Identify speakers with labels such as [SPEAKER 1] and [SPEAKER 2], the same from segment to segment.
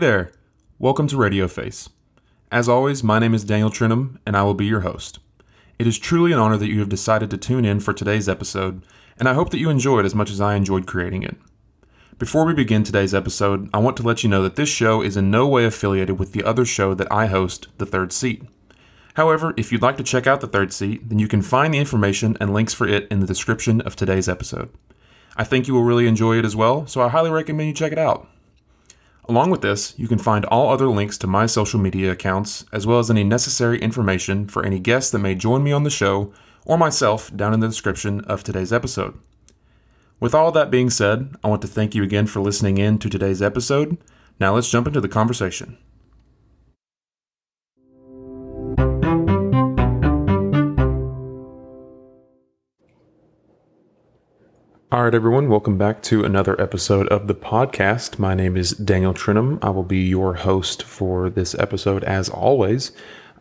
[SPEAKER 1] There. Welcome to Radio Face. As always, my name is Daniel Trentham, and I will be your host. It is truly an honor that you have decided to tune in for today's episode, and I hope that you enjoy it as much as I enjoyed creating it. Before we begin today's episode, I want to let you know that this show is in no way affiliated with the other show that I host, The Third Seat. However, if you'd like to check out The Third Seat, then you can find the information and links for it in the description of today's episode. I think you will really enjoy it as well, so I highly recommend you check it out. Along with this, you can find all other links to my social media accounts, as well as any necessary information for any guests that may join me on the show or myself down in the description of today's episode. With all that being said, I want to thank you again for listening in to today's episode. Now let's jump into the conversation. All right, everyone, welcome back to another episode of the podcast. My name is Daniel Trentham. I will be your host for this episode, as always.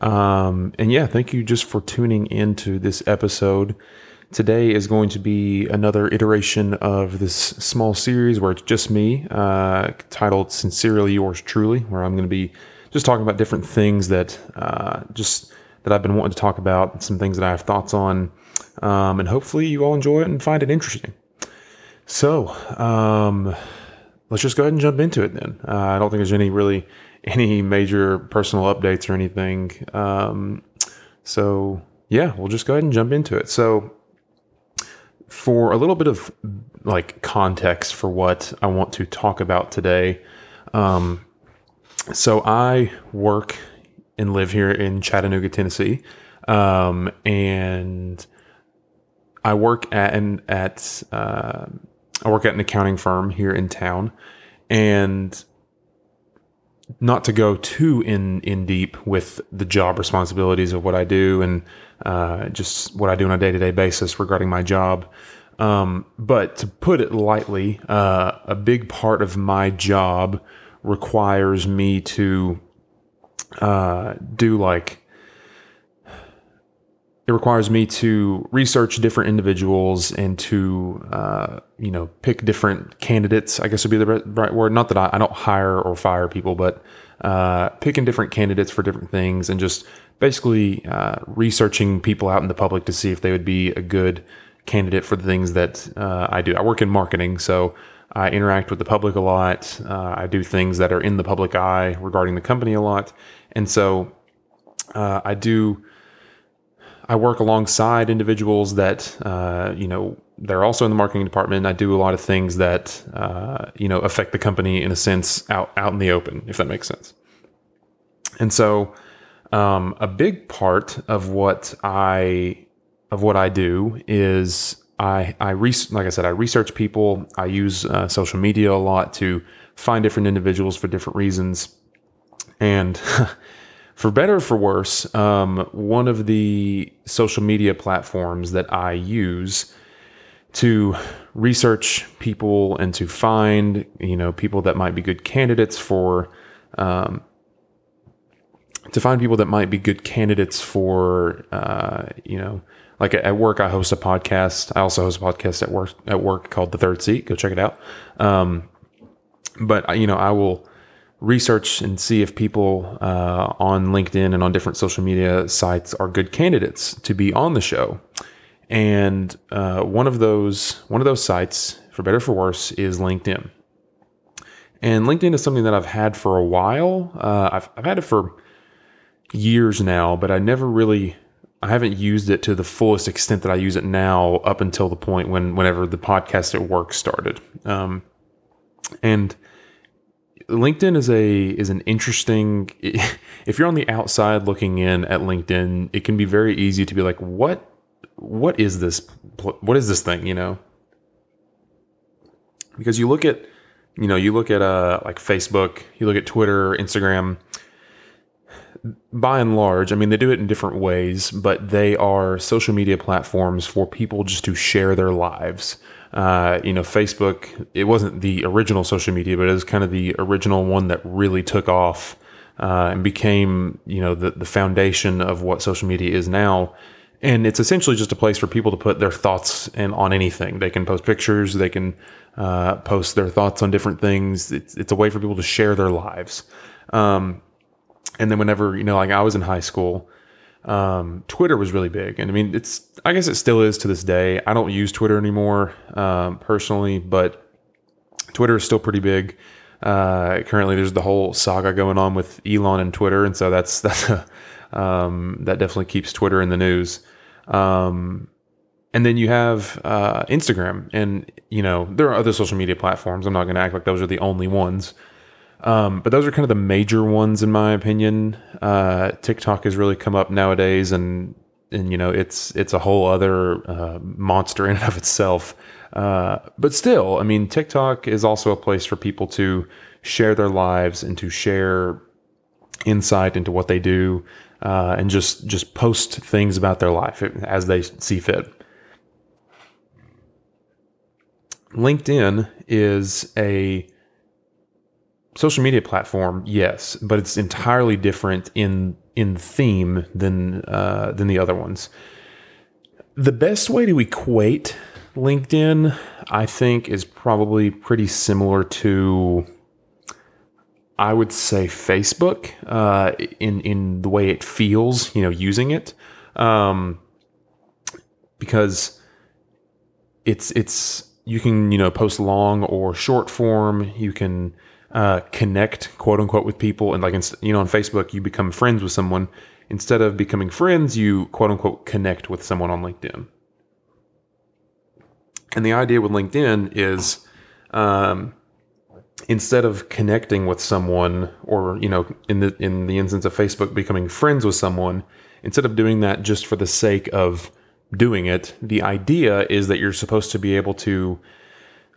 [SPEAKER 1] Um, and yeah, thank you just for tuning into this episode. Today is going to be another iteration of this small series where it's just me, uh, titled Sincerely Yours Truly, where I'm going to be just talking about different things that uh, just that I've been wanting to talk about, some things that I have thoughts on, um, and hopefully you all enjoy it and find it interesting. So, um, let's just go ahead and jump into it then. Uh, I don't think there's any really any major personal updates or anything. Um, so yeah, we'll just go ahead and jump into it. So, for a little bit of like context for what I want to talk about today, um, so I work and live here in Chattanooga, Tennessee, um, and I work at at uh, I work at an accounting firm here in town, and not to go too in in deep with the job responsibilities of what I do and uh, just what I do on a day to day basis regarding my job. Um, but to put it lightly, uh, a big part of my job requires me to uh, do like it requires me to research different individuals and to uh, you know pick different candidates i guess would be the right word. Not that i, I don't hire or fire people but uh, picking different candidates for different things and just basically uh, researching people out in the public to see if they would be a good candidate for the things that uh, i do. I work in marketing so i interact with the public a lot. Uh, i do things that are in the public eye regarding the company a lot. And so uh, i do I work alongside individuals that uh, you know they're also in the marketing department. I do a lot of things that uh, you know affect the company in a sense out out in the open, if that makes sense. And so, um, a big part of what I of what I do is I I re- like I said I research people. I use uh, social media a lot to find different individuals for different reasons, and for better or for worse, um, one of the social media platforms that I use to research people and to find, you know, people that might be good candidates for, um, to find people that might be good candidates for, uh, you know, like at work, I host a podcast. I also host a podcast at work at work called The Third Seat. Go check it out. Um, but you know, I will research and see if people uh, on LinkedIn and on different social media sites are good candidates to be on the show. And uh, one of those one of those sites, for better for worse, is LinkedIn. And LinkedIn is something that I've had for a while. Uh, I've, I've had it for years now, but I never really I haven't used it to the fullest extent that I use it now up until the point when whenever the podcast at work started. Um, and LinkedIn is a is an interesting. If you're on the outside looking in at LinkedIn, it can be very easy to be like, what what is this? What is this thing? You know, because you look at you know you look at uh like Facebook, you look at Twitter, Instagram. By and large, I mean they do it in different ways, but they are social media platforms for people just to share their lives uh, you know, Facebook, it wasn't the original social media, but it was kind of the original one that really took off uh, and became, you know, the, the foundation of what social media is now. and it's essentially just a place for people to put their thoughts in on anything. They can post pictures, they can uh, post their thoughts on different things. It's it's a way for people to share their lives. Um, and then whenever you know, like I was in high school, um, Twitter was really big, and I mean, it's I guess it still is to this day. I don't use Twitter anymore um, personally, but Twitter is still pretty big. Uh, currently, there's the whole saga going on with Elon and Twitter, and so that's that's a, um, that definitely keeps Twitter in the news. Um, and then you have uh, Instagram, and you know there are other social media platforms. I'm not going to act like those are the only ones, um, but those are kind of the major ones in my opinion. Uh, TikTok has really come up nowadays, and and you know it's it's a whole other uh, monster in and of itself. Uh, but still, I mean, TikTok is also a place for people to share their lives and to share insight into what they do, uh, and just just post things about their life as they see fit. LinkedIn is a social media platform, yes, but it's entirely different in in theme than uh, than the other ones. The best way to equate LinkedIn, I think, is probably pretty similar to, I would say, Facebook uh, in in the way it feels, you know, using it, um, because it's it's you can you know post long or short form. You can uh, connect quote unquote with people. And like you know on facebook you become friends with someone. Instead of becoming friends you quote unquote connect with someone on linkedin. And the idea with linkedin is um, instead of connecting with someone or you know in the in the instance of facebook becoming friends with someone instead of doing that just for the sake of doing it the idea is that you're supposed to be able to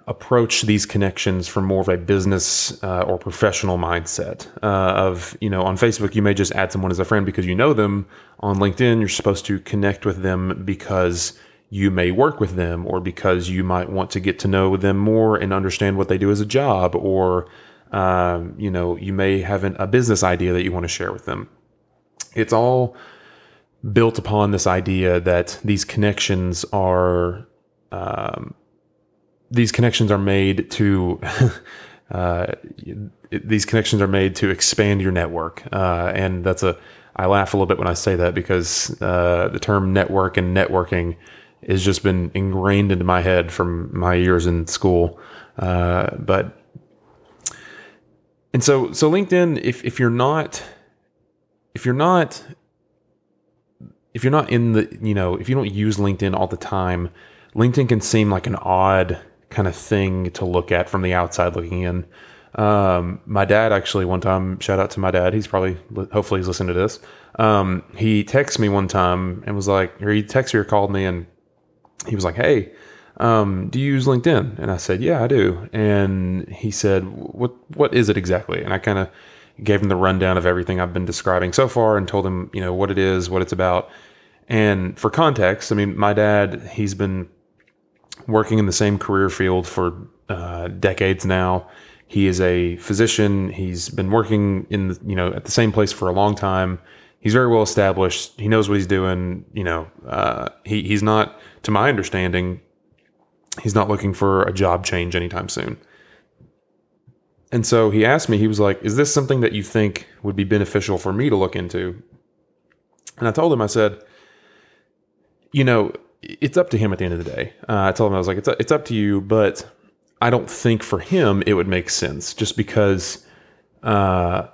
[SPEAKER 1] approach these connections from more of a business uh, or professional mindset uh, of you know on facebook you may just add someone as a friend because you know them. On linkedin you're supposed to connect with them because you may work with them or because you might want to get to know them more and understand what they do as a job or um, you know you may have an, a business idea that you want to share with them. It's all built upon this idea that these connections are um, these connections are made to uh, these connections are made to expand your network, uh, and that's a I laugh a little bit when I say that because uh, the term network and networking has just been ingrained into my head from my years in school. Uh, but and so so LinkedIn, if if you're not if you're not if you're not in the you know if you don't use LinkedIn all the time, LinkedIn can seem like an odd kind of thing to look at from the outside looking in. Um, my dad actually one time, shout out to my dad. He's probably, hopefully he's listening to this. Um, he texted me one time and was like, or he texted me or called me and he was like, Hey, um, do you use LinkedIn? And I said, yeah, I do. And he said, what, what is it exactly? And I kind of gave him the rundown of everything I've been describing so far and told him, you know, what it is, what it's about. And for context, I mean, my dad, he's been working in the same career field for uh, decades now. He is a physician. He's been working in the, you know at the same place for a long time. He's very well established. He knows what he's doing. You know, uh, he he's not, to my understanding, he's not looking for a job change anytime soon. And so he asked me, he was like, "Is this something that you think would be beneficial for me to look into?" And I told him, I said, "You know, it's up to him at the end of the day. Uh, I told him I was like, it's it's up to you, but I don't think for him it would make sense just because uh,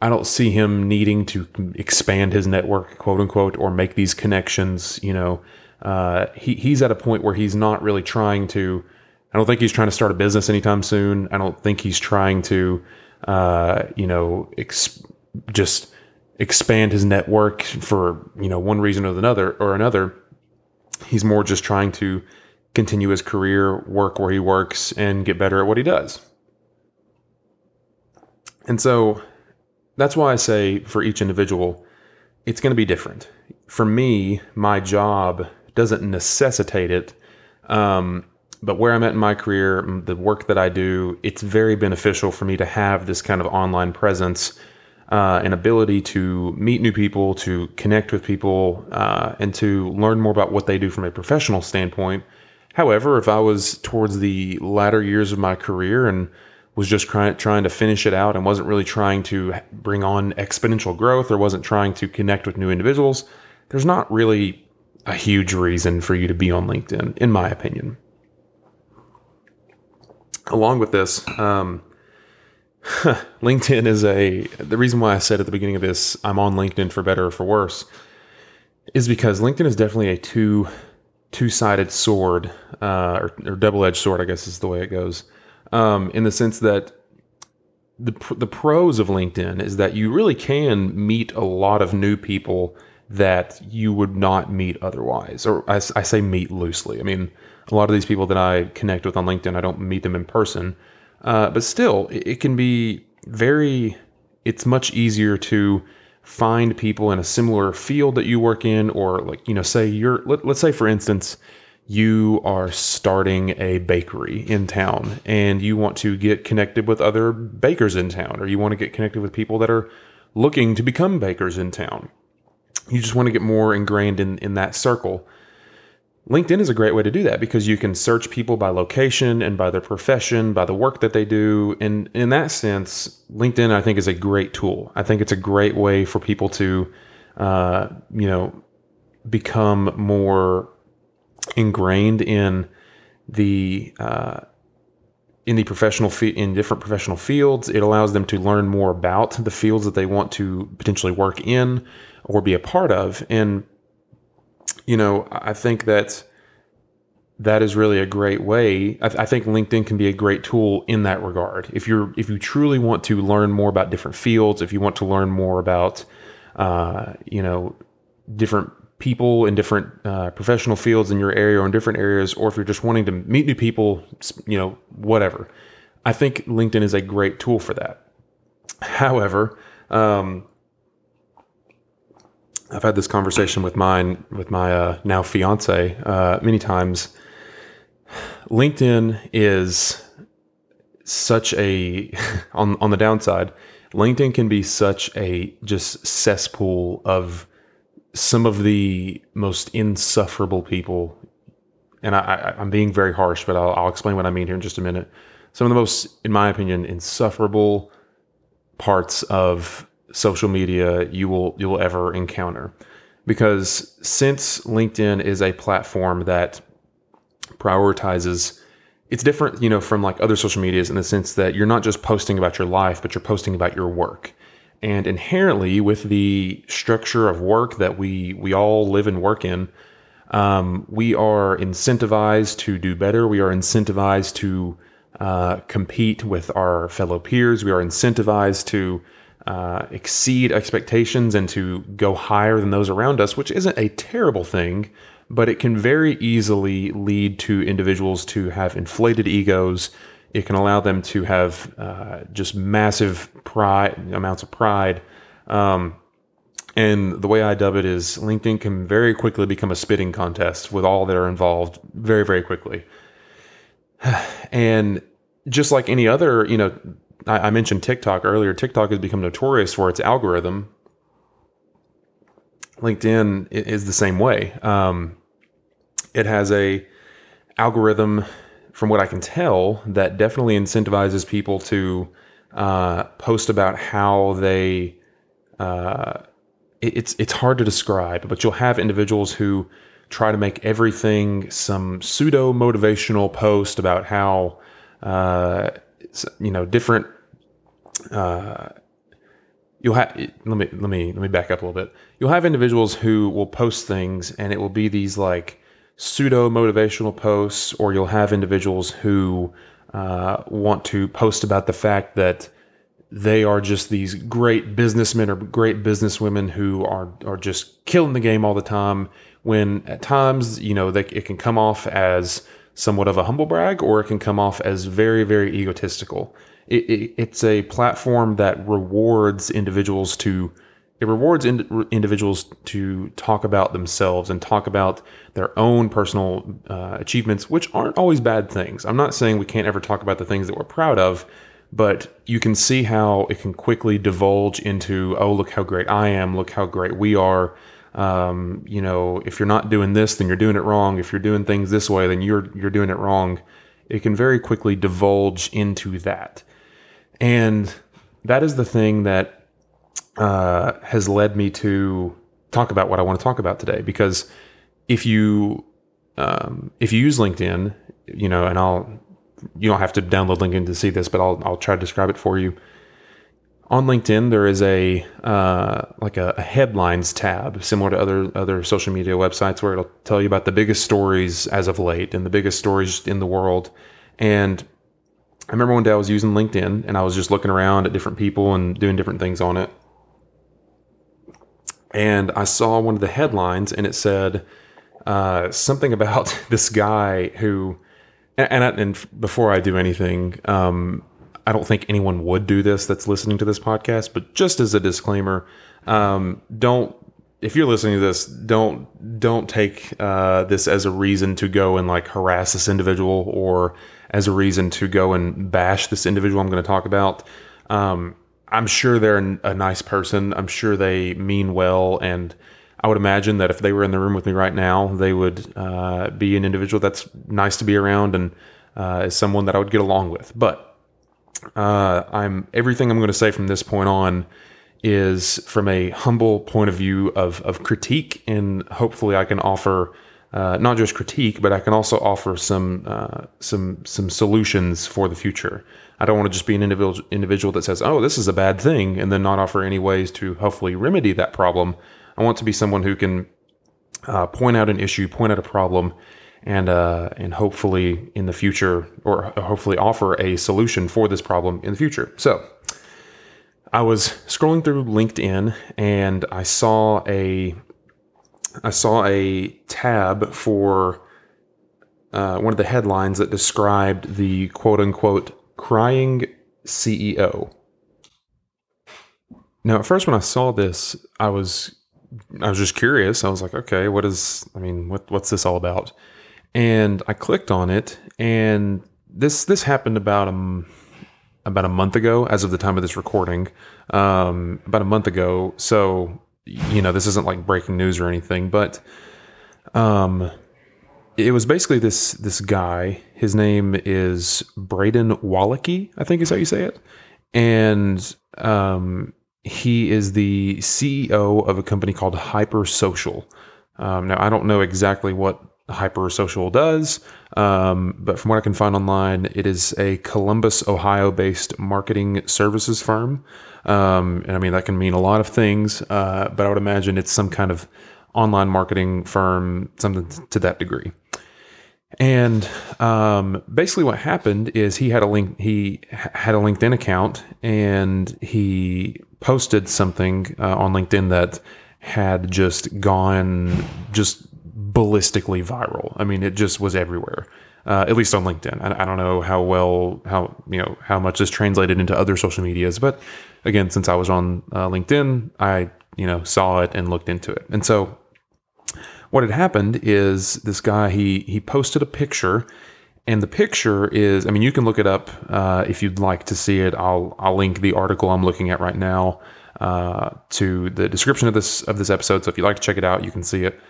[SPEAKER 1] I don't see him needing to expand his network, quote unquote, or make these connections. You know, uh, he he's at a point where he's not really trying to. I don't think he's trying to start a business anytime soon. I don't think he's trying to, uh, you know, just expand his network for you know one reason or another or another He's more just trying to continue his career, work where he works, and get better at what he does. And so that's why I say for each individual, it's going to be different. For me, my job doesn't necessitate it. Um, but where I'm at in my career, the work that I do, it's very beneficial for me to have this kind of online presence uh, an ability to meet new people, to connect with people, uh, and to learn more about what they do from a professional standpoint. However, if I was towards the latter years of my career and was just trying trying to finish it out and wasn't really trying to bring on exponential growth or wasn't trying to connect with new individuals, there's not really a huge reason for you to be on LinkedIn, in my opinion. Along with this, um, LinkedIn is a the reason why I said at the beginning of this I'm on LinkedIn for better or for worse is because LinkedIn is definitely a two two sided sword uh, or, or double edged sword, I guess is the way it goes, um, in the sense that the the pros of LinkedIn is that you really can meet a lot of new people that you would not meet otherwise, or I, I say meet loosely. I mean, a lot of these people that I connect with on LinkedIn, I don't meet them in person uh, but still, it, it can be very, it's much easier to find people in a similar field that you work in, or like, you know, say you're, let, let's say for instance, you are starting a bakery in town and you want to get connected with other bakers in town, or you want to get connected with people that are looking to become bakers in town. You just want to get more ingrained in, in that circle. LinkedIn is a great way to do that because you can search people by location and by their profession, by the work that they do. And in that sense, LinkedIn, I think, is a great tool. I think it's a great way for people to, uh, you know, become more ingrained in the uh, in the professional fe- in different professional fields. It allows them to learn more about the fields that they want to potentially work in or be a part of. And you know, I think that that is really a great way. I, th- I, think LinkedIn can be a great tool in that regard. If you're if you truly want to learn more about different fields, if you want to learn more about, uh, you know, different people in different uh, professional fields in your area or in different areas, or if you're just wanting to meet new people, you know, whatever. I think LinkedIn is a great tool for that. However, um, I've had this conversation with mine with my uh, now fiance uh, many times. LinkedIn is such a on on the downside. LinkedIn can be such a just cesspool of some of the most insufferable people, and I, I, am being very harsh, but I'll, I'll explain what I mean here in just a minute. Some of the most, in my opinion, insufferable parts of social media you will you will ever encounter. Because since LinkedIn is a platform that prioritizes it's different you know from like other social medias in the sense that you're not just posting about your life but you're posting about your work. And inherently with the structure of work that we we all live and work in um, we are incentivized to do better. We are incentivized to uh, compete with our fellow peers. We are incentivized to uh, exceed expectations and to go higher than those around us, which isn't a terrible thing, but it can very easily lead to individuals to have inflated egos. It can allow them to have uh, just massive pride, amounts of pride. Um, and the way I dub it is LinkedIn can very quickly become a spitting contest with all that are involved very, very quickly. And just like any other, you know, I, I mentioned TikTok earlier. TikTok has become notorious for its algorithm. LinkedIn is the same way. Um, it has a algorithm, from what I can tell, that definitely incentivizes people to uh, post about how they. Uh, it, it's it's hard to describe, but you'll have individuals who try to make everything some pseudo motivational post about how uh, you know different uh, you'll have let me let me let me back up a little bit. You'll have individuals who will post things, and it will be these like pseudo motivational posts, or you'll have individuals who uh, want to post about the fact that they are just these great businessmen or great businesswomen who are are just killing the game all the time. When at times, you know, they, it can come off as somewhat of a humble brag, or it can come off as very very egotistical it, it, it's a platform that rewards individuals to it rewards in, individuals to talk about themselves and talk about their own personal uh, achievements, which aren't always bad things. I'm not saying we can't ever talk about the things that we're proud of, but you can see how it can quickly divulge into, oh, look how great I am, look how great we are. Um, you know, if you're not doing this, then you're doing it wrong. If you're doing things this way, then you're you're doing it wrong. It can very quickly divulge into that, and that is the thing that uh, has led me to talk about what I want to talk about today. Because if you um, if you use LinkedIn, you know, and I'll you don't have to download LinkedIn to see this, but I'll I'll try to describe it for you. On LinkedIn, there is a uh, like a, a, headlines tab, similar to other other social media websites, where it'll tell you about the biggest stories as of late and the biggest stories in the world. And I remember one day I was using LinkedIn and I was just looking around at different people and doing different things on it. And I saw one of the headlines and it said uh, something about this guy who and, and, and before I do anything, um, I don't think anyone would do this that's listening to this podcast. But just as a disclaimer, um, don't if you're listening to this, don't don't take uh, this as a reason to go and like harass this individual or as a reason to go and bash this individual I'm going to talk about. Um, I'm sure they're a nice person. I'm sure they mean well, and I would imagine that if they were in the room with me right now, they would uh, be an individual that's nice to be around and uh, is someone that I would get along with. But uh, I'm everything I'm going to say from this point on is from a humble point of view of of critique, and hopefully I can offer. Uh, not just critique, but I can also offer some uh, some some solutions for the future. I don't want to just be an individual individual that says, "Oh, this is a bad thing," and then not offer any ways to hopefully remedy that problem I want to be someone who can uh, point out an issue, point out a problem, and uh, and hopefully in the future, or hopefully offer a solution for this problem in the future. So, I was scrolling through LinkedIn and I saw a I saw a tab for uh, one of the headlines that described the quote unquote crying CEO. Now, at first, when I saw this, I was I was just curious. I was like, okay, what is? I mean, what what's this all about? And I clicked on it, and this this happened about a about a month ago, as of the time of this recording, um, about a month ago. So you know, this isn't like breaking news or anything, but um, it was basically this this guy. His name is Braden Walicki, I think is how you say it, and um, he is the CEO of a company called Hyper Social. Um, now, I don't know exactly what Hyper Social does, um, but from what I can find online, it is a Columbus, Ohio based marketing services firm. Um, and I mean, that can mean a lot of things, uh, but I would imagine it's some kind of online marketing firm, something to that degree. And um, basically, what happened is he had a link. He had a LinkedIn account, and he posted something uh, on LinkedIn that had just gone just ballistically viral. I mean, it just was everywhere. Uh, at least on LinkedIn. I, I, don't know how well how you know how much is translated into other social medias, but again, since I was on uh, LinkedIn, I you know saw it and looked into it, and so what had happened is this guy he he posted a picture and the picture is i mean you can look it up uh, if you'd like to see it i'll i'll link the article i'm looking at right now uh, to the description of this of this episode so if you'd like to check it out you can see it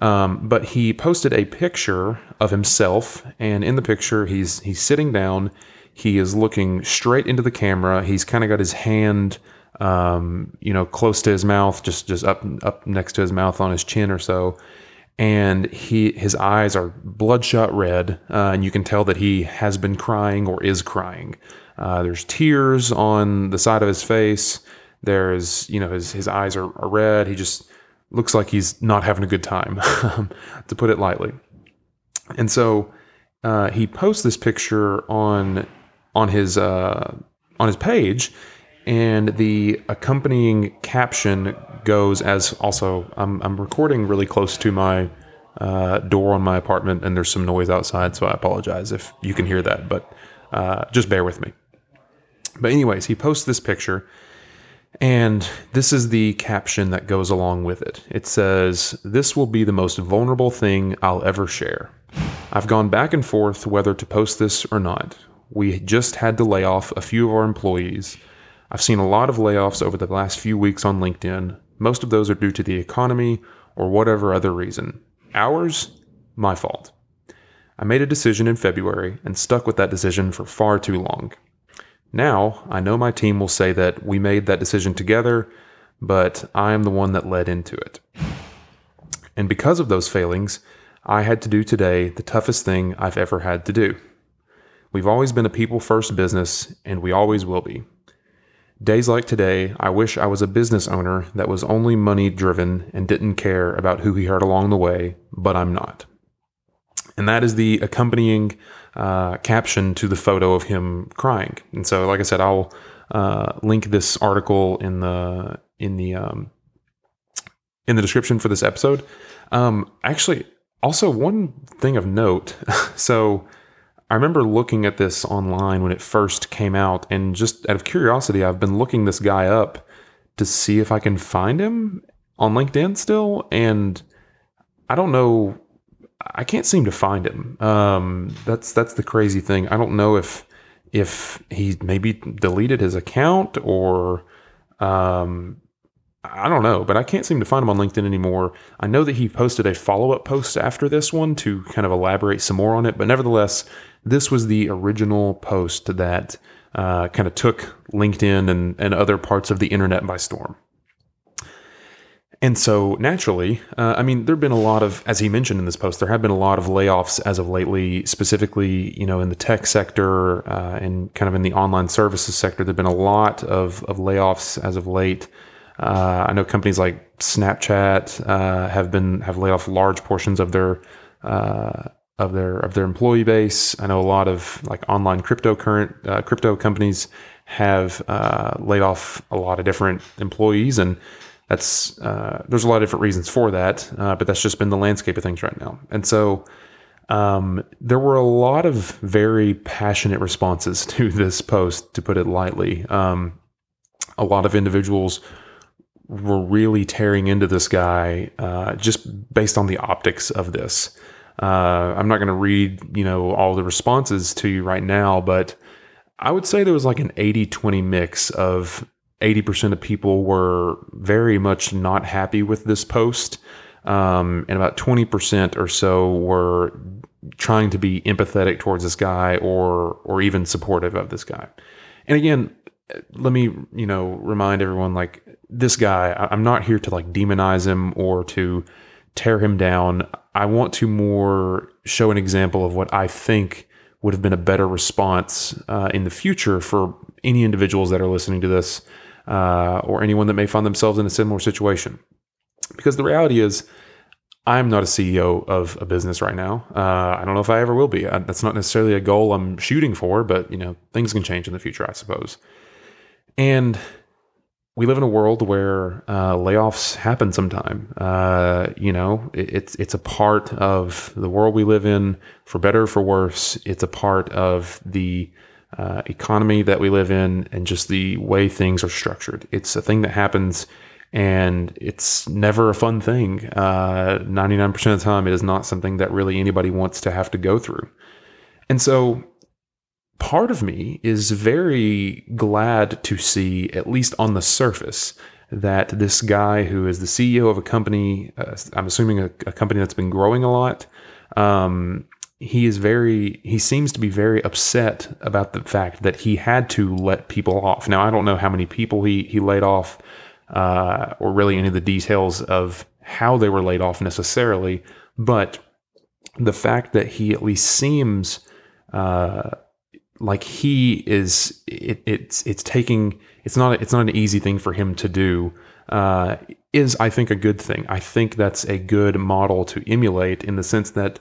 [SPEAKER 1] um, but he posted a picture of himself and in the picture he's he's sitting down he is looking straight into the camera he's kind of got his hand um, you know close to his mouth just just up up next to his mouth on his chin or so and he his eyes are bloodshot red, uh, and you can tell that he has been crying or is crying. Uh, there's tears on the side of his face. There's you know his his eyes are, are red. He just looks like he's not having a good time, to put it lightly. And so uh, he posts this picture on on his uh, on his page, and the accompanying caption goes as also I'm, I'm recording really close to my uh, door on my apartment and there's some noise outside so i apologize if you can hear that but uh, just bear with me but anyways he posts this picture and this is the caption that goes along with it it says this will be the most vulnerable thing i'll ever share i've gone back and forth whether to post this or not we just had to lay off a few of our employees. I've seen a lot of layoffs over the last few weeks on LinkedIn. Most of those are due to the economy or whatever other reason. Ours, my fault. I made a decision in February and stuck with that decision for far too long. Now, I know my team will say that we made that decision together, but I am the one that led into it. And because of those failings, I had to do today the toughest thing I've ever had to do. We've always been a people first business, and we always will be. Days like today, I wish I was a business owner that was only money driven and didn't care about who he hurt along the way, but I'm not. And that is the accompanying uh, caption to the photo of him crying. And so, like I said, I'll uh, link this article in the in the um, in the description for this episode. Um, actually, also one thing of note. so I remember looking at this online when it first came out, and just out of curiosity, I've been looking this guy up to see if I can find him on LinkedIn still, and I don't know. I can't seem to find him. Um, that's that's the crazy thing. I don't know if if he maybe deleted his account or um, I don't know, but I can't seem to find him on LinkedIn anymore. I know that he posted a follow up post after this one to kind of elaborate some more on it, but nevertheless, this was the original post that uh, kind of took LinkedIn and, and other parts of the internet by storm. And so naturally, uh, I mean, there have been a lot of, as he mentioned in this post, there have been a lot of layoffs as of lately, specifically, you know, in the tech sector uh, and kind of in the online services sector. There have been a lot of, of layoffs as of late. Uh, I know companies like Snapchat uh, have been have laid off large portions of their uh, of their of their employee base. I know a lot of like online crypto current uh, crypto companies have laid off a lot of different employees, and that's uh, there's a lot of different reasons for that. but that's just been the landscape of things right now, and so. Um, there were a lot of very passionate responses to this post, to put it lightly. Um, a lot of individuals were really tearing into this guy uh, just based on the optics of this. Uh, I'm not going to read, you know, all the responses to you right now, but I would say there was like an 80 20 mix of 80% of people were very much not happy with this post. Um, and about 20% or so were trying to be empathetic towards this guy or or even supportive of this guy. And again, let me, you know, remind everyone like this guy, I'm not here to like demonize him or to tear him down. I want to more show an example of what I think would have been a better response uh, in the future for any individuals that are listening to this uh, or anyone that may find themselves in a similar situation. Because the reality is, I'm not a CEO of a business right now. Uh, I don't know if I ever will be. Uh, that's not necessarily a goal I'm shooting for, but you know, things can change in the future, I suppose. And we live in a world where uh, layoffs happen sometime. Uh, you know, it, it's it's a part of the world we live in, for better or for worse. It's a part of the uh, economy that we live in, and just the way things are structured. It's a thing that happens, and it's never a fun thing. Uh, Ninety nine percent of the time, it is not something that really anybody wants to have to go through. And so part of me is very glad to see, at least on the surface, that this guy who is the CEO of a company, uh, I'm assuming a, a, company that's been growing a lot, um, he is very, he seems to be very upset about the fact that he had to let people off. Now, I don't know how many people he, he laid off uh, or really any of the details of how they were laid off necessarily, but the fact that he at least seems uh, like he is it, it's it's taking it's not it's not an easy thing for him to do uh, is I think a good thing. I think that's a good model to emulate in the sense that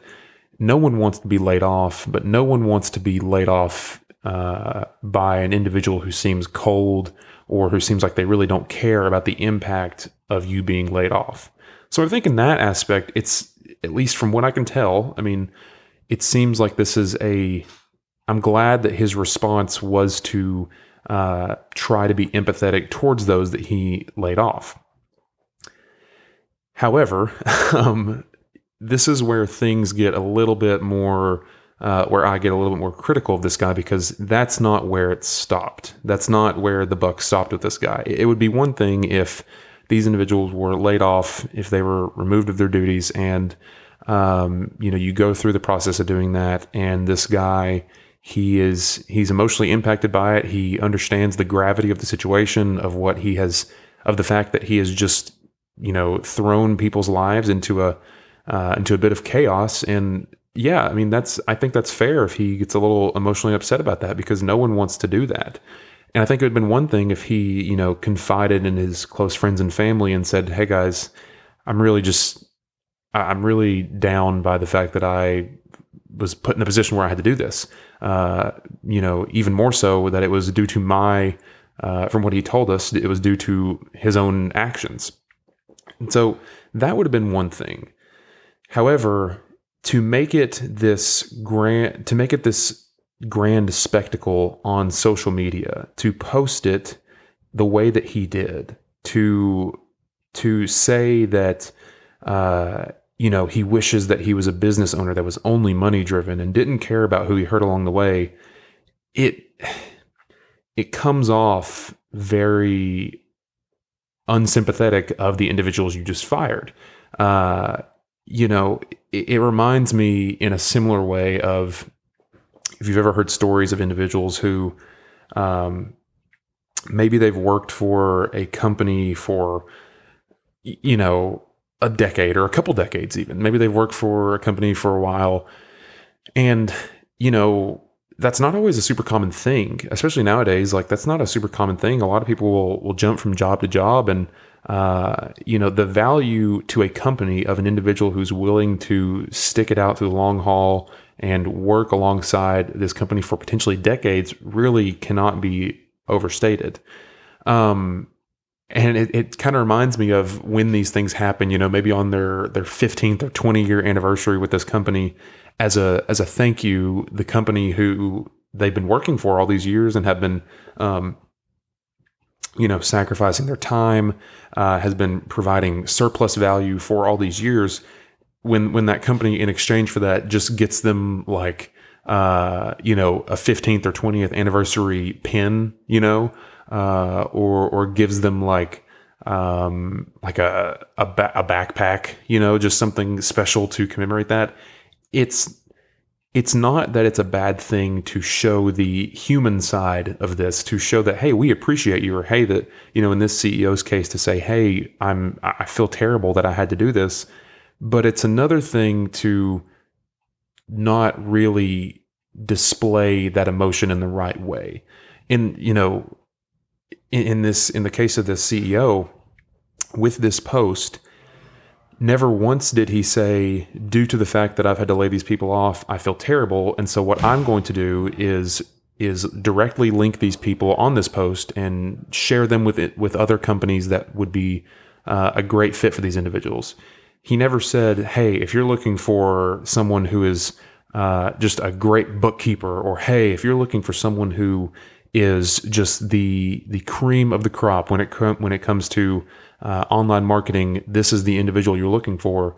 [SPEAKER 1] no one wants to be laid off, but no one wants to be laid off uh, by an individual who seems cold or who seems like they really don't care about the impact of you being laid off. So I think in that aspect, it's at least from what I can tell. I mean, it seems like this is a I'm glad that his response was to uh, try to be empathetic towards those that he laid off. However, um, this is where things get a little bit more uh, where I get a little bit more critical of this guy because that's not where it stopped. That's not where the buck stopped with this guy. It would be one thing if these individuals were laid off, if they were removed of their duties, and um, you know you go through the process of doing that, and this guy he is he's emotionally impacted by it. He understands the gravity of the situation of what he has of the fact that he has just you know thrown people's lives into a uh, into a bit of chaos and yeah, I mean that's I think that's fair if he gets a little emotionally upset about that because no one wants to do that. And I think it would have been one thing if he, you know, confided in his close friends and family and said, "Hey guys, I'm really just I'm really down by the fact that I was put in a position where I had to do this. Uh, you know, even more so that it was due to my, uh, from what he told us, it was due to his own actions. And so that would have been one thing. However, to make it this grand to make it this grand spectacle on social media to post it the way that he did to to say that uh, you know he wishes that he was a business owner that was only money driven and didn't care about who he hurt along the way it it comes off very unsympathetic of the individuals you just fired. Uh, you know, it, it reminds me in a similar way of if you've ever heard stories of individuals who um, maybe they've worked for a company for, you know, a decade or a couple decades even. Maybe they've worked for a company for a while. And, you know, that's not always a super common thing, especially nowadays. Like that's not a super common thing. A lot of people will, will jump from job to job and uh, you know, the value to a company of an individual who's willing to stick it out through the long haul and work alongside this company for potentially decades really cannot be overstated. Um, and it, it kind of reminds me of when these things happen, you know, maybe on their, their 15th or 20 year anniversary with this company as a, as a thank you, the company who they've been working for all these years and have been, um, you know, sacrificing their time, uh, has been providing surplus value for all these years. When when that company in exchange for that just gets them like uh, you know a 15th or 20th anniversary pin, you know, uh, or or gives them like um, like a a, ba- a backpack, you know, just something special to commemorate that. It's it's not that it's a bad thing to show the human side of this to show that hey we appreciate you or hey that you know in this CEO's case to say hey I'm I feel terrible that I had to do this. But it's another thing to not really display that emotion in the right way. In you know in, in this in the case of the CEO with this post Never once did he say, due to the fact that I've had to lay these people off, I feel terrible. And so what I'm going to do is is directly link these people on this post and share them with it, with other companies that would be uh, a great fit for these individuals. He never said, "Hey, if you're looking for someone who is uh, just a great bookkeeper," or "Hey, if you're looking for someone who is just the the cream of the crop when it when it comes to uh, online marketing, this is the individual you're looking for.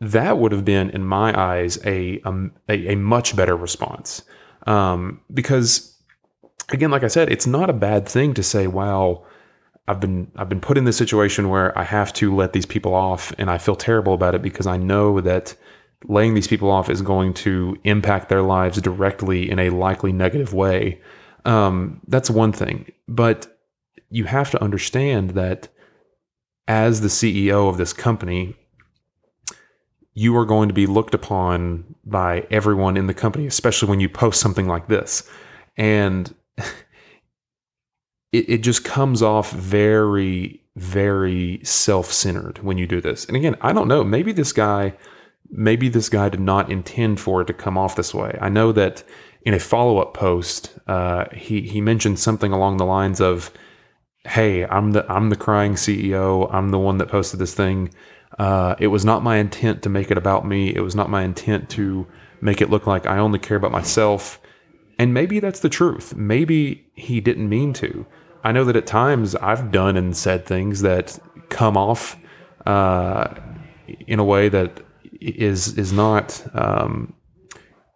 [SPEAKER 1] That would have been, in my eyes, a a, a much better response. Um, because, again, like I said, it's not a bad thing to say, "Wow, I've been I've been put in this situation where I have to let these people off, and I feel terrible about it because I know that." laying these people off is going to impact their lives directly in a likely negative way. Um, that's one thing. But you have to understand that as the CEO of this company, you are going to be looked upon by everyone in the company, especially when you post something like this. And it, it just comes off very, very self centered when you do this. And again, I don't know. Maybe this guy, maybe this guy did not intend for it to come off this way. I know that in a follow up post, uh, he, he mentioned something along the lines of, hey, I'm the I'm the crying CEO. I'm the one that posted this thing. Uh, it was not my intent to make it about me. It was not my intent to make it look like I only care about myself. And maybe that's the truth. Maybe he didn't mean to. I know that at times I've done and said things that come off uh, in a way that is is not um,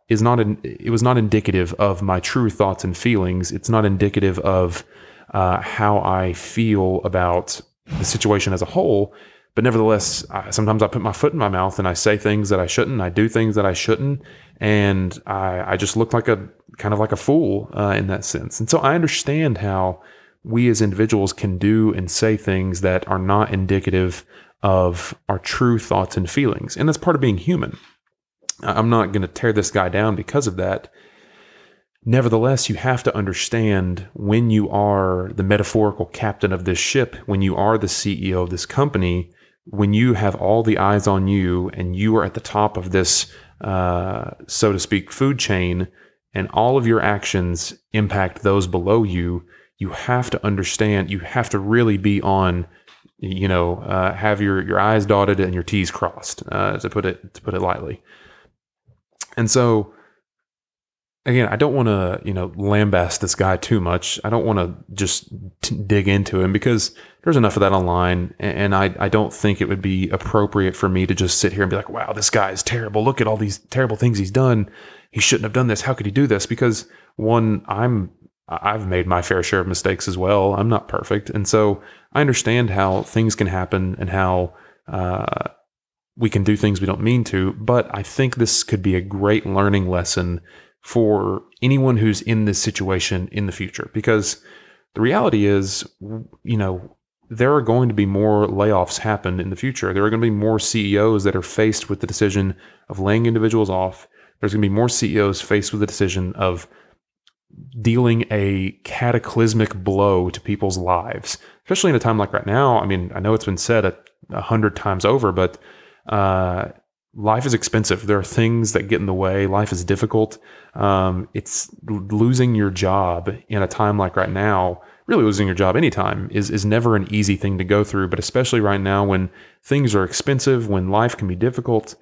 [SPEAKER 1] is not in, it was not indicative of my true thoughts and feelings. It's not indicative of uh, how I feel about the situation as a whole. But nevertheless, I, sometimes I put my foot in my mouth and I say things that I shouldn't. I do things that I shouldn't, and I, I just look like a kind of like a fool uh, in that sense. And so I understand how we as individuals can do and say things that are not indicative of our true thoughts and feelings, and that's part of being human. I'm not going to tear this guy down because of that. Nevertheless, you have to understand when you are the metaphorical captain of this ship, when you are the CEO of this company, when you have all the eyes on you and you are at the top of this, uh, so to speak, food chain, and all of your actions impact those below you, you have to understand, you have to really be on, you know, uh, have your, your I's dotted and your T's crossed, uh, to put it, to put it lightly. And so, again, I don't want to, you know, lambast this guy too much. I don't want to just t- dig into him because there's enough of that online. And I, I don't think it would be appropriate for me to just sit here and be like, wow, this guy is terrible. Look at all these terrible things he's done. He shouldn't have done this. How could he do this? Because one, I'm, I've made my fair share of mistakes as well. I'm not perfect. And so I understand how things can happen and how, uh, we can do things we don't mean to, but I think this could be a great learning lesson for anyone who's in this situation in the future because the reality is, you know, there are going to be more layoffs happen in the future. There are going to be more CEOs that are faced with the decision of laying individuals off. There's going to be more CEOs faced with the decision of dealing a cataclysmic blow to people's lives, especially in a time like right now. I mean, I know it's been said a, hundred times over, but uh, life is expensive. There are things that get in the way. Life is difficult. Um, it's losing your job in a time like right now. Really, losing your job anytime is is never an easy thing to go through. But especially right now, when things are expensive, when life can be difficult,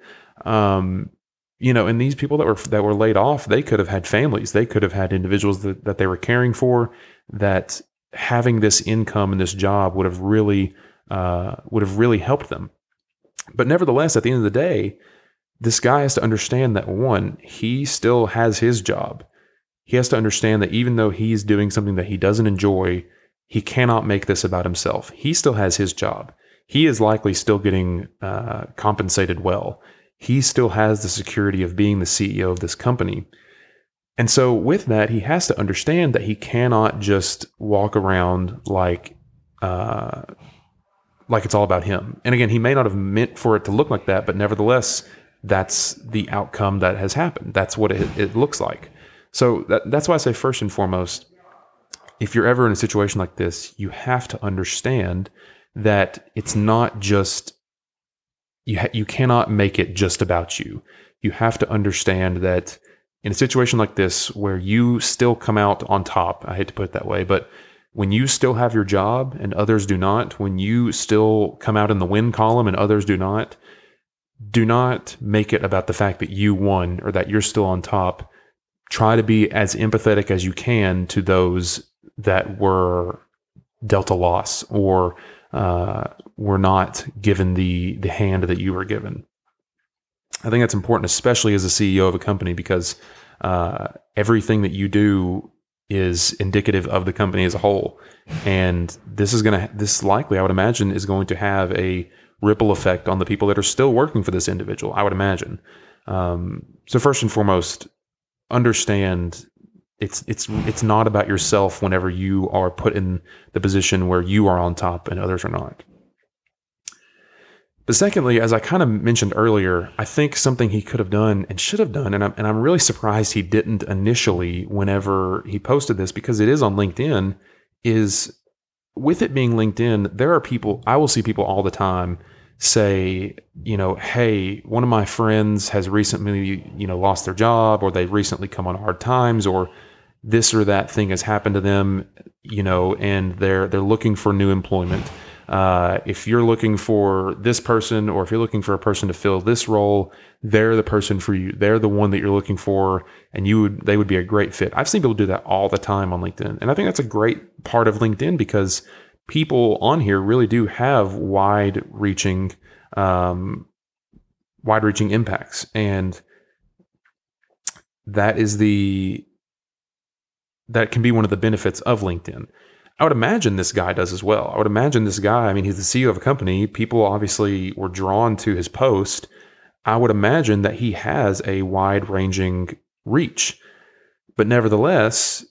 [SPEAKER 1] um, you know, and these people that were that were laid off, they could have had families. They could have had individuals that, that they were caring for. That having this income and this job would have really uh, would have really helped them. But nevertheless, at the end of the day, this guy has to understand that one, he still has his job. He has to understand that even though he's doing something that he doesn't enjoy, he cannot make this about himself. He still has his job. He is likely still getting uh, compensated well. He still has the security of being the CEO of this company. And so, with that, he has to understand that he cannot just walk around like uh, like it's all about him. And again, he may not have meant for it to look like that, but nevertheless, that's the outcome that has happened. That's what it, it looks like. So that, that's why I say, first and foremost, if you're ever in a situation like this, you have to understand that it's not just you. Ha- you cannot make it just about you. You have to understand that in a situation like this, where you still come out on top. I hate to put it that way, but when you still have your job and others do not, when you still come out in the win column and others do not, do not make it about the fact that you won or that you're still on top. Try to be as empathetic as you can to those that were dealt a loss or uh, were not given the the hand that you were given. I think that's important, especially as a CEO of a company, because uh, everything that you do is indicative of the company as a whole. And this is going to, this likely, I would imagine, is going to have a ripple effect on the people that are still working for this individual, I would imagine. Um, so, first and foremost, understand it's it's it's not about yourself whenever you are put in the position where you are on top and others are not. But secondly, as I kind of mentioned earlier, I think something he could have done and should have done, and I'm, and I'm really surprised he didn't initially whenever he posted this because it is on LinkedIn, is with it being LinkedIn, there are people, I will see people all the time say, you know, hey, one of my friends has recently, you know, lost their job or they've recently come on hard times or this or that thing has happened to them, you know, and they're they're looking for new employment. Uh, if you're looking for this person or if you're looking for a person to fill this role, they're the person for you. They're the one that you're looking for and you would, they would be a great fit. I've seen people do that all the time on LinkedIn. And I think that's a great part of LinkedIn because people on here really do have wide reaching, um, wide reaching impacts. And that is the that can be one of the benefits of LinkedIn. I would imagine this guy does as well. I would imagine this guy, I mean, he's the CEO of a company. People obviously were drawn to his post. I would imagine that he has a wide ranging reach. But nevertheless,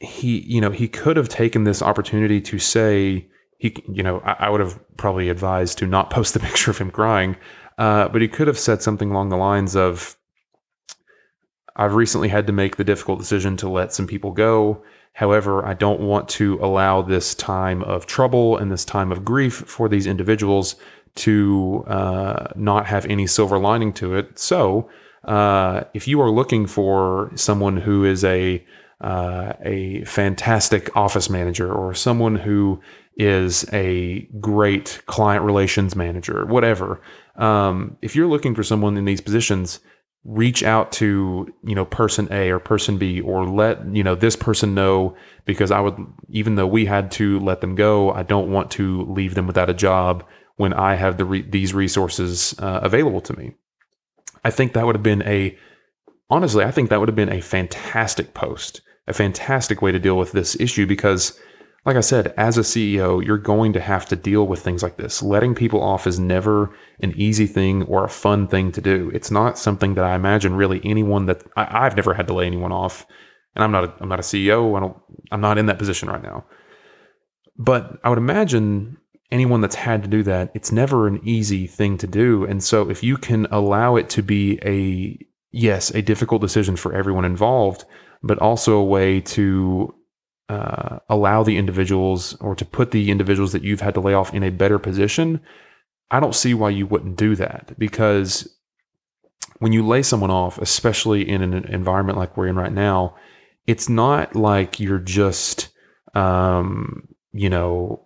[SPEAKER 1] he, you know, he could have taken this opportunity to say, he, you know, I, I would have probably advised to not post the picture of him crying, uh, but he could have said something along the lines of, I've recently had to make the difficult decision to let some people go. However, I don't want to allow this time of trouble and this time of grief for these individuals to uh, not have any silver lining to it. So, uh, if you are looking for someone who is a uh, a fantastic office manager or someone who is a great client relations manager, whatever, um, if you're looking for someone in these positions, reach out to you know person A or person B or let you know this person know because I would even though we had to let them go, I don't want to leave them without a job when I have the re- these resources uh, available to me. I think that would have been a honestly, I think that would have been a fantastic post, a fantastic way to deal with this issue because like I said, as a CEO, you're going to have to deal with things like this. Letting people off is never an easy thing or a fun thing to do. It's not something that I imagine really anyone that I, have never had to lay anyone off, and I'm not a, I'm not a CEO. I don't I'm not in that position right now. But I would imagine anyone that's had to do that, it's never an easy thing to do. And so if you can allow it to be a yes, a difficult decision for everyone involved, but also a way to uh, allow the individuals or to put the individuals that you've had to lay off in a better position, I don't see why you wouldn't do that. Because when you lay someone off, especially in an environment like we're in right now, it's not like you're just, um, you know,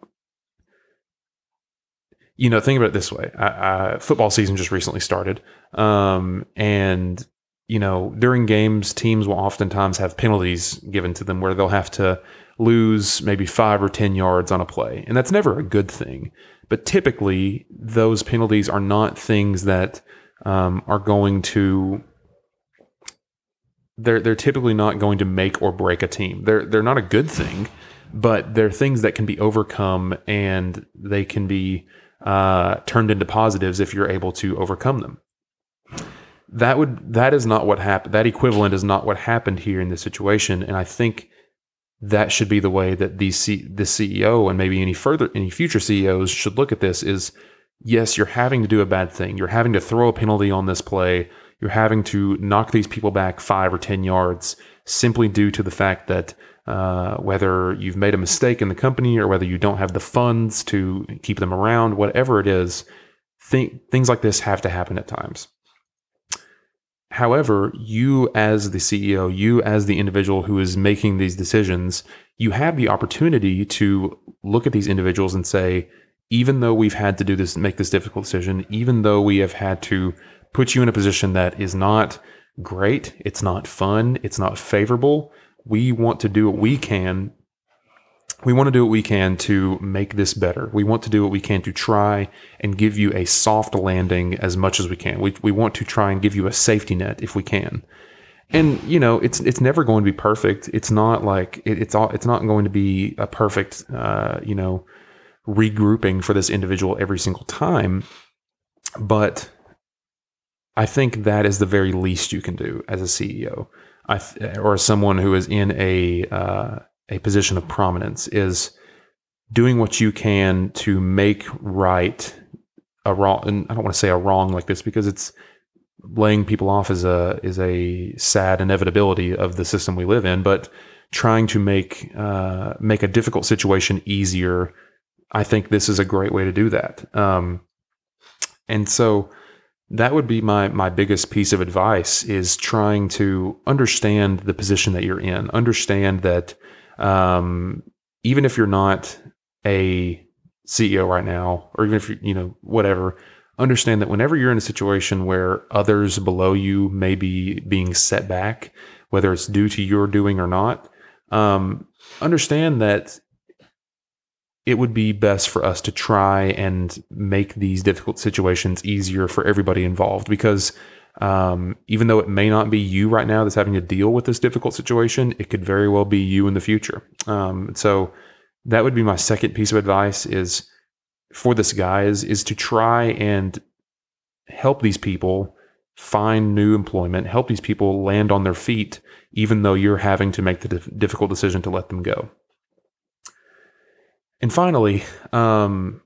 [SPEAKER 1] you know, think about it this way: I, I, football season just recently started, um, and you know, during games, teams will oftentimes have penalties given to them where they'll have to lose maybe five or 10 yards on a play. And that's never a good thing. But typically, those penalties are not things that um, are going to. They're, they're typically not going to make or break a team. They're, they're not a good thing, but they're things that can be overcome and they can be uh, turned into positives if you're able to overcome them that would that is not what happened. That equivalent is not what happened here in this situation, and I think that should be the way that the C, the CEO and maybe any further any future CEOs should look at this. Is yes, you're having to do a bad thing. You're having to throw a penalty on this play. You're having to knock these people back five or ten yards simply due to the fact that uh, whether you've made a mistake in the company or whether you don't have the funds to keep them around, whatever it is, things like this have to happen at times. However, you as the CEO, you as the individual who is making these decisions, you have the opportunity to look at these individuals and say, even though we've had to do this, make this difficult decision, even though we have had to put you in a position that is not great, it's not fun, it's not favorable, we want to do what we can we want to do what we can to make this better. We want to do what we can to try and give you a soft landing as much as we can. We, we want to try and give you a safety net if we can. And you know, it's it's never going to be perfect. It's not like it, it's all. It's not going to be a perfect, uh, you know, regrouping for this individual every single time. But I think that is the very least you can do as a CEO, I, or someone who is in a uh, a position of prominence is doing what you can to make right a wrong and I don't want to say a wrong like this because it's laying people off is a is a sad inevitability of the system we live in, but trying to make uh, make a difficult situation easier, I think this is a great way to do that. Um, and so that would be my my biggest piece of advice is trying to understand the position that you're in, understand that um, even if you're not a CEO right now, or even if you you know whatever, understand that whenever you're in a situation where others below you may be being set back, whether it's due to your doing or not, um, understand that it would be best for us to try and make these difficult situations easier for everybody involved. Because Um, even though it may not be you right now that's having to deal with this difficult situation, it could very well be you in the future. Um, so that would be my second piece of advice is for this guy is, is to try and help these people find new employment, help these people land on their feet, even though you're having to make the dif- difficult decision to let them go. And finally, um,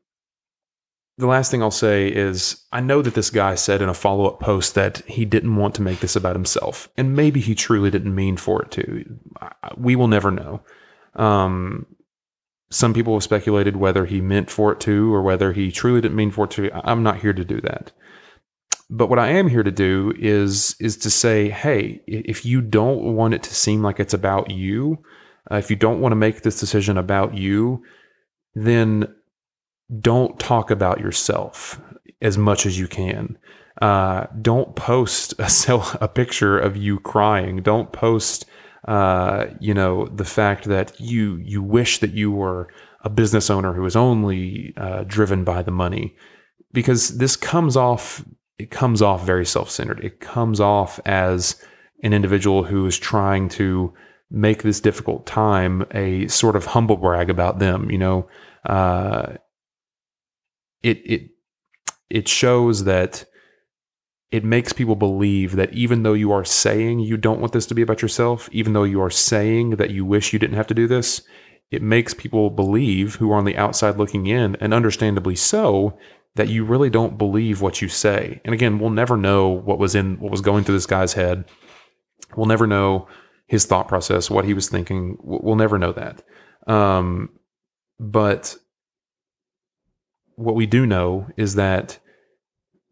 [SPEAKER 1] the last thing I'll say is I know that this guy said in a follow up post that he didn't want to make this about himself. And maybe he truly didn't mean for it to. We will never know. Um, some people have speculated whether he meant for it to or whether he truly didn't mean for it to. I'm not here to do that. But what I am here to do is is to say, hey, if you don't want it to seem like it's about you, uh, if you don't want to make this decision about you, then don't talk about yourself as much as you can. Uh, don't post a, a picture of you crying. Don't post, uh, you know, the fact that you you wish that you were a business owner who is only uh, driven by the money, because this comes off. It comes off very self-centered. It comes off as an individual who is trying to make this difficult time a sort of humble brag about them. You know, uh, it it it shows that it makes people believe that even though you are saying you don't want this to be about yourself, even though you are saying that you wish you didn't have to do this, it makes people believe who are on the outside looking in, and understandably so, that you really don't believe what you say. And again, we'll never know what was in what was going through this guy's head. We'll never know his thought process, what he was thinking. We'll never know that. Um, but what we do know is that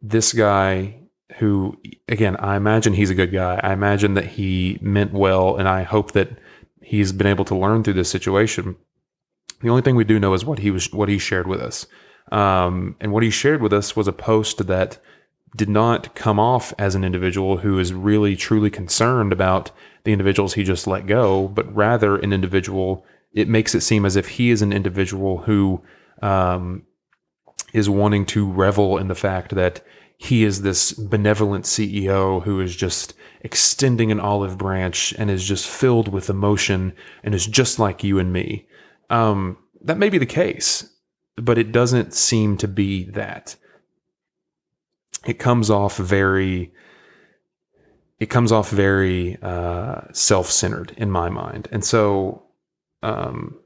[SPEAKER 1] this guy who again i imagine he's a good guy. I imagine that he meant well and i hope that he's been able to learn through this situation. The only thing we do know is what he was what he shared with us. Um, and what he shared with us was a post that did not come off as an individual who is really truly concerned about the individuals he just let go but rather an individual it makes it seem as if he is an individual who um, is wanting to revel in the fact that he is this benevolent CEO who is just extending an olive branch and is just filled with emotion and is just like you and me. Um, that may be the case, but it doesn't seem to be that. It comes off very. It comes off very uh, self-centered in my mind, and so um,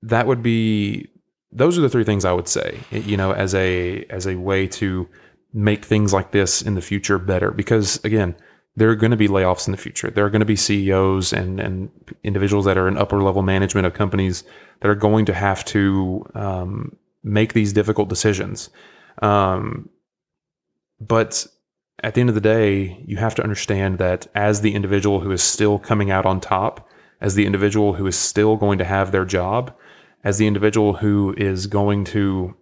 [SPEAKER 1] that would be those are the three things I would say, you know, as a as a way to make things like this in the future better. Because again, there are going to be layoffs in the future. There are going to be CEOs and and individuals that are in upper level management of companies that are going to have to um, make these difficult decisions. Um, but at the end of the day, you have to understand that as the individual who is still coming out on top, as the individual who is still going to have their job, as the individual who is going to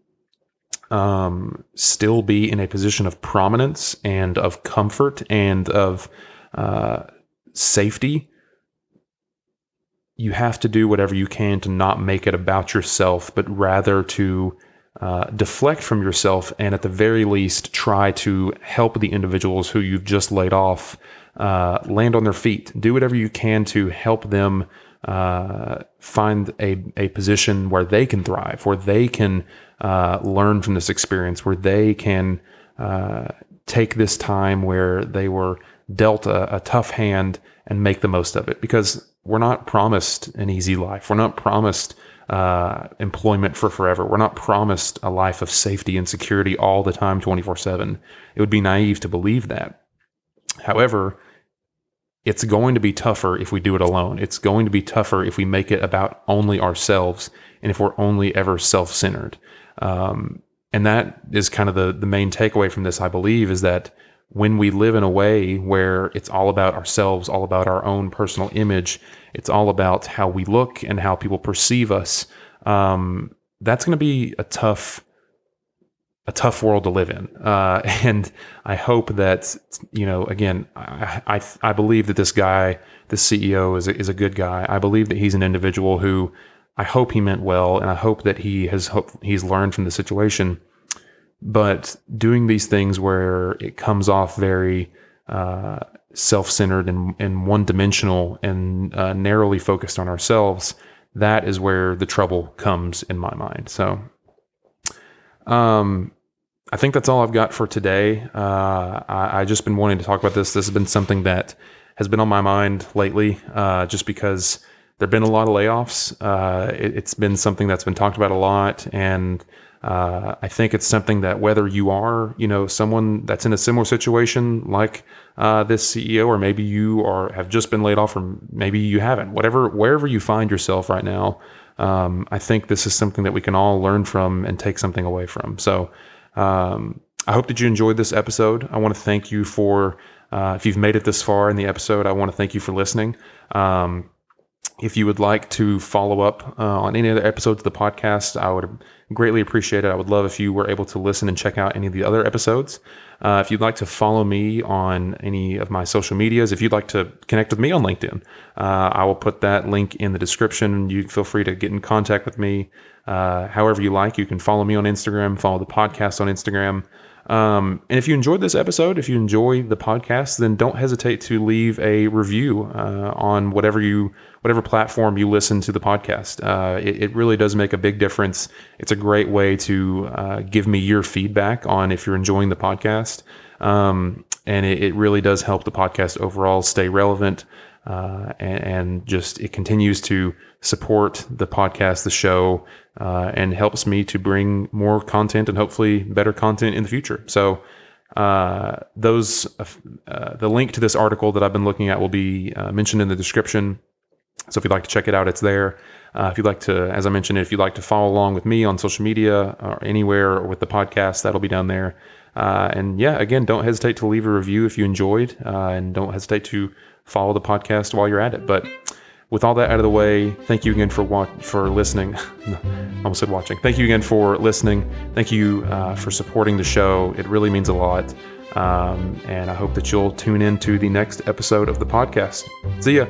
[SPEAKER 1] um, still be in a position of prominence and of comfort and of uh, safety, you have to do whatever you can to not make it about yourself, but rather to uh, deflect from yourself and at the very least try to help the individuals who you've just laid off uh, land on their feet. Do whatever you can to help them uh, find a, a position where they can thrive, where they can uh, learn from this experience, where they can uh, take this time where they were dealt a, a, tough hand and make the most of it. Because we're not promised an easy life. We're not promised uh, employment for forever. We're not promised a life of safety and security all the time, 24 7. It would be naive to believe that. However, it's going to be tougher if we do it alone. It's going to be tougher if we make it about only ourselves and if we're only ever self centered. Um, and that is kind of the, the main takeaway from this, I believe, is that when we live in a way where it's all about ourselves, all about our own personal image, it's all about how we look and how people perceive us, um, that's going to be a tough a tough world to live in. Uh, and I hope that, you know, again, I, I, I, believe that this guy, this CEO is a, is a good guy. I believe that he's an individual who I hope he meant well. And I hope that he has, he's learned from the situation. but doing these things where it comes off very uh, self-centered and, and one-dimensional and uh, narrowly focused on ourselves that is where the trouble comes in my mind so um I think that's all I've got for today. Uh, I, I just been wanting to talk about this. This has been something that has been on my mind lately, uh, just because there've been a lot of layoffs. Uh, it, has been something that's been talked about a lot, and uh, I think it's something that whether you are, you know, someone that's in a similar situation like uh, this CEO, or maybe you are have just been laid off, or maybe you haven't. Whatever, wherever you find yourself right now, um, I think this is something that we can all learn from and take something away from. So. Um, I hope that you enjoyed this episode. I want to thank you for, uh, if you've made it this far in the episode, I want to thank you for listening. Um, if you would like to follow up uh, on any other episodes of the podcast, I would greatly appreciate it. I would love if you were able to listen and check out any of the other episodes. Uh, if you'd like to follow me on any of my social medias, if you'd like to connect with me on LinkedIn, uh, I will put that link in the description. You feel free to get in contact with me uh, however you like. You can follow me on Instagram, follow the podcast on Instagram. Um, and if you enjoyed this episode, if you enjoy the podcast, then don't hesitate to leave a review uh, on whatever you whatever platform you listen to the podcast. Uh, it, it, really does make a big difference. It's a great way to uh, give me your feedback on if you're enjoying the podcast, um, and it, it, really does help the podcast overall stay relevant. Uh, and, and, just it continues to support the podcast, the show, uh, and helps me to bring more content and hopefully better content in the future. So, uh, those uh, the link to this article that I've been looking at will be uh, mentioned in the description. So if you'd like to check it out, it's there. Uh, if you'd like to, as I mentioned, if you'd like to follow along with me on social media or anywhere or with the podcast, that'll be down there. Uh, and yeah, again, don't hesitate to leave a review if you enjoyed, and don't hesitate to follow the podcast while you're at it. But with all that out of the way, thank you again for for listening. I almost said watching. Thank you again for listening. Thank you uh, for supporting the show. It really means a lot. Um, and I hope that you'll tune in to the next episode of the podcast. See ya.